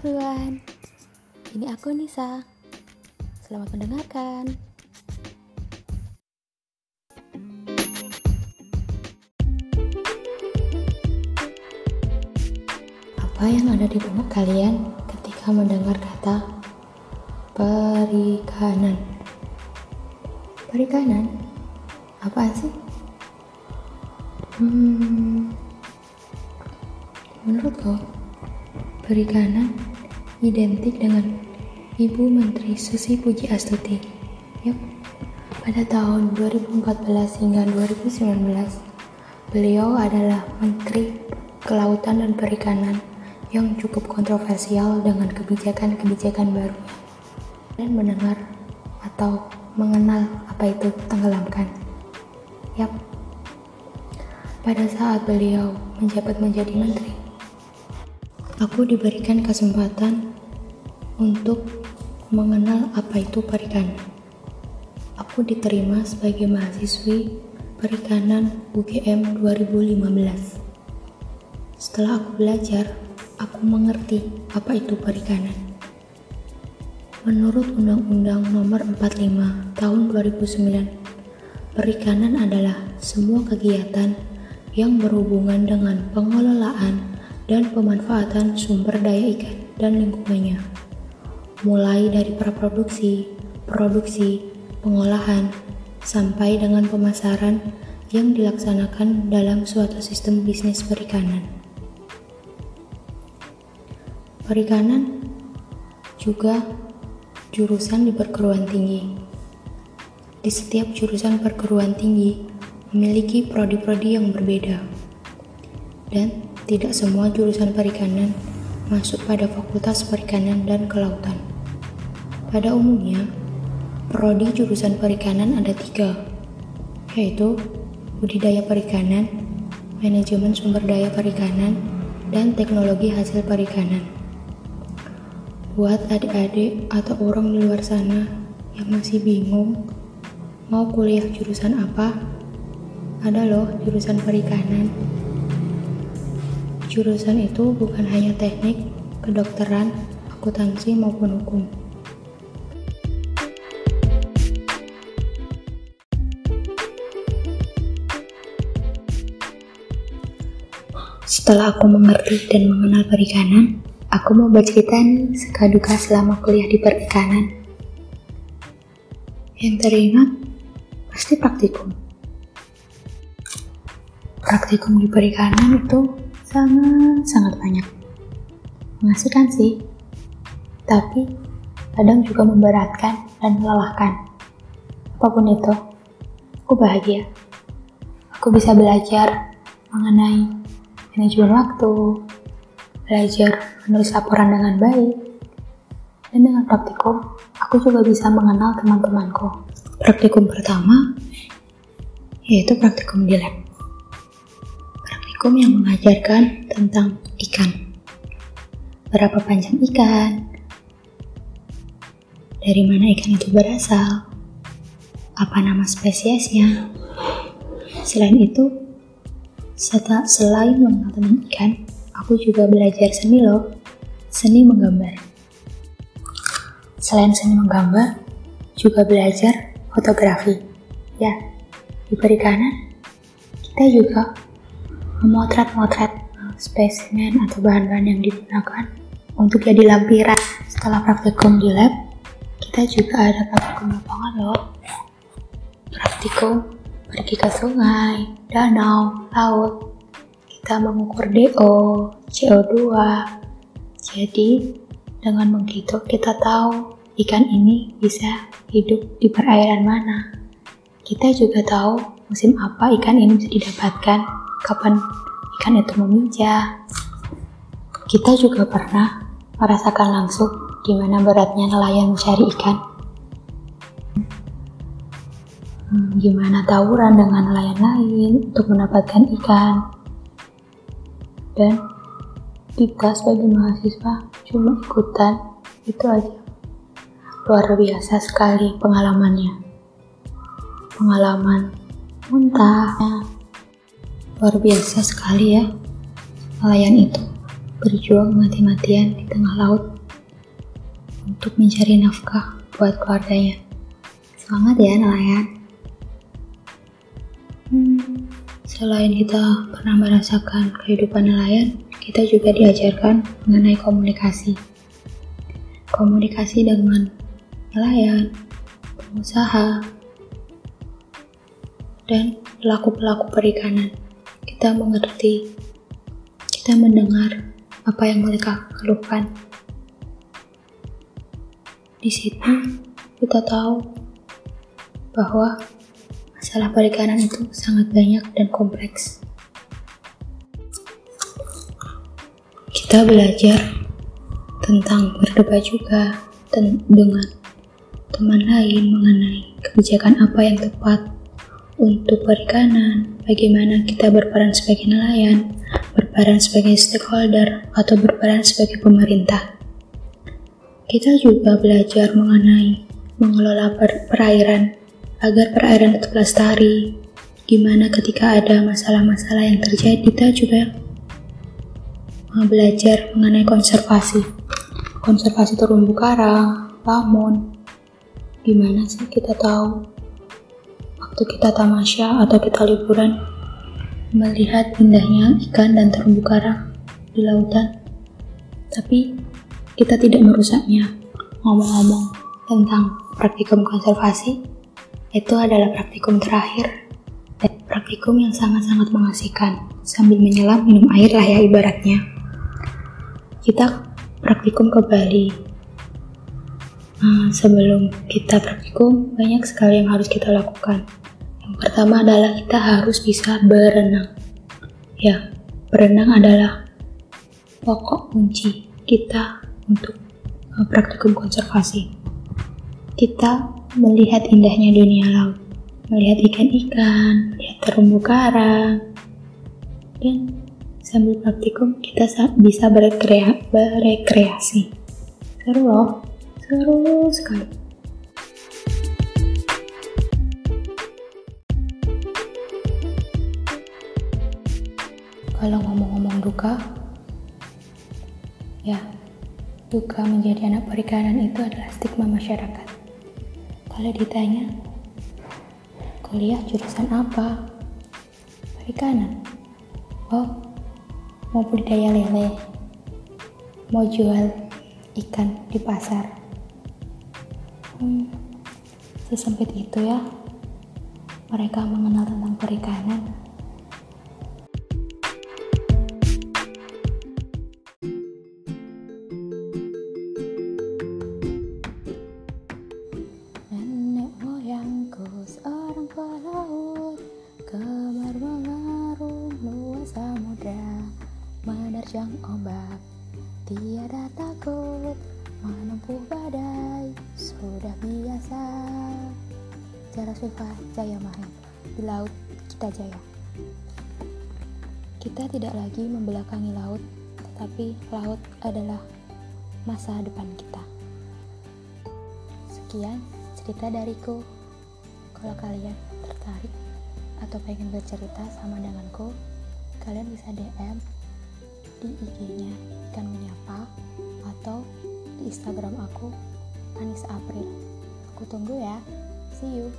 everyone, ini aku Nisa. Selamat mendengarkan. Apa yang ada di benak kalian ketika mendengar kata perikanan? Perikanan? Apaan sih? Hmm, menurut kau, perikanan identik dengan Ibu Menteri Susi Puji Astuti. Yap, pada tahun 2014 hingga 2019, beliau adalah Menteri Kelautan dan Perikanan yang cukup kontroversial dengan kebijakan-kebijakan barunya. Dan mendengar atau mengenal apa itu tenggelamkan. Yap, pada saat beliau menjabat menjadi menteri, aku diberikan kesempatan untuk mengenal apa itu perikanan. Aku diterima sebagai mahasiswi perikanan UGM 2015. Setelah aku belajar, aku mengerti apa itu perikanan. Menurut Undang-Undang Nomor 45 Tahun 2009, perikanan adalah semua kegiatan yang berhubungan dengan pengelolaan dan pemanfaatan sumber daya ikan dan lingkungannya, mulai dari praproduksi, produksi, pengolahan, sampai dengan pemasaran yang dilaksanakan dalam suatu sistem bisnis perikanan. Perikanan juga jurusan di perguruan tinggi. Di setiap jurusan perguruan tinggi memiliki prodi-prodi yang berbeda. Dan tidak semua jurusan perikanan masuk pada Fakultas Perikanan dan Kelautan. Pada umumnya, prodi jurusan perikanan ada tiga, yaitu budidaya perikanan, manajemen sumber daya perikanan, dan teknologi hasil perikanan. Buat adik-adik atau orang di luar sana yang masih bingung mau kuliah jurusan apa, ada loh jurusan perikanan Jurusan itu bukan hanya teknik, kedokteran, akuntansi maupun hukum. Setelah aku mengerti dan mengenal perikanan, aku mau bercerita nih sekaduka selama kuliah di perikanan. Yang teringat pasti praktikum. Praktikum di perikanan itu sangat-sangat banyak. Mengasihkan sih, tapi kadang juga memberatkan dan melelahkan. Apa pun itu, aku bahagia. Aku bisa belajar mengenai manajemen waktu, belajar menulis laporan dengan baik, dan dengan praktikum, aku juga bisa mengenal teman-temanku. Praktikum pertama yaitu praktikum di lab praktikum yang mengajarkan tentang ikan. Berapa panjang ikan? Dari mana ikan itu berasal? Apa nama spesiesnya? Selain itu, serta selain mengenal ikan, aku juga belajar seni loh, seni menggambar. Selain seni menggambar, juga belajar fotografi. Ya, di perikanan, kita juga memotret-motret spesimen atau bahan-bahan yang digunakan untuk jadi lampiran. Setelah praktikum di lab, kita juga ada praktikum lapangan loh. Praktikum pergi ke sungai, danau, laut. Kita mengukur DO, CO2. Jadi, dengan begitu kita tahu ikan ini bisa hidup di perairan mana. Kita juga tahu musim apa ikan ini bisa didapatkan kapan ikan itu memijah. Kita juga pernah merasakan langsung gimana beratnya nelayan mencari ikan. Hmm, gimana tawuran dengan nelayan lain untuk mendapatkan ikan. Dan kita sebagai mahasiswa cuma ikutan itu aja. Luar biasa sekali pengalamannya. Pengalaman muntah, Luar biasa sekali ya, nelayan itu berjuang mati-matian di tengah laut untuk mencari nafkah buat keluarganya. Semangat ya nelayan! Hmm, selain kita pernah merasakan kehidupan nelayan, kita juga diajarkan mengenai komunikasi. Komunikasi dengan nelayan, pengusaha, dan pelaku-pelaku perikanan. Kita mengerti, kita mendengar apa yang mereka keluhkan. Di situ kita tahu bahwa masalah perikanan itu sangat banyak dan kompleks. Kita belajar tentang berdebat juga dengan teman lain mengenai kebijakan apa yang tepat untuk perikanan, bagaimana kita berperan sebagai nelayan, berperan sebagai stakeholder, atau berperan sebagai pemerintah. Kita juga belajar mengenai mengelola per perairan agar perairan tetap lestari. Gimana ketika ada masalah-masalah yang terjadi, kita juga belajar mengenai konservasi. Konservasi terumbu karang, lamun. Gimana sih kita tahu waktu kita tamasya atau kita liburan melihat indahnya ikan dan terumbu karang di lautan. Tapi kita tidak merusaknya. Ngomong-ngomong tentang praktikum konservasi, itu adalah praktikum terakhir dan praktikum yang sangat-sangat mengasihkan sambil menyelam minum air lah ya ibaratnya. Kita praktikum ke Bali. Nah, sebelum kita praktikum, banyak sekali yang harus kita lakukan. Pertama adalah kita harus bisa berenang. Ya, berenang adalah pokok kunci kita untuk uh, praktikum konservasi. Kita melihat indahnya dunia laut, melihat ikan-ikan, melihat terumbu karang, dan sambil praktikum kita bisa berekreasi. Seru loh, seru sekali. Kalau ngomong-ngomong duka, ya, duka menjadi anak perikanan itu adalah stigma masyarakat. Kalau ditanya, kuliah jurusan apa? Perikanan. Oh, mau budidaya lele, mau jual ikan di pasar. Hmm, sesempit itu ya mereka mengenal tentang perikanan Sulfa Jaya Mahir Di laut kita jaya Kita tidak lagi membelakangi laut Tetapi laut adalah masa depan kita Sekian cerita dariku Kalau kalian tertarik atau pengen bercerita sama denganku kalian bisa DM di IG-nya ikan menyapa atau di Instagram aku Anis April. Aku tunggu ya. See you.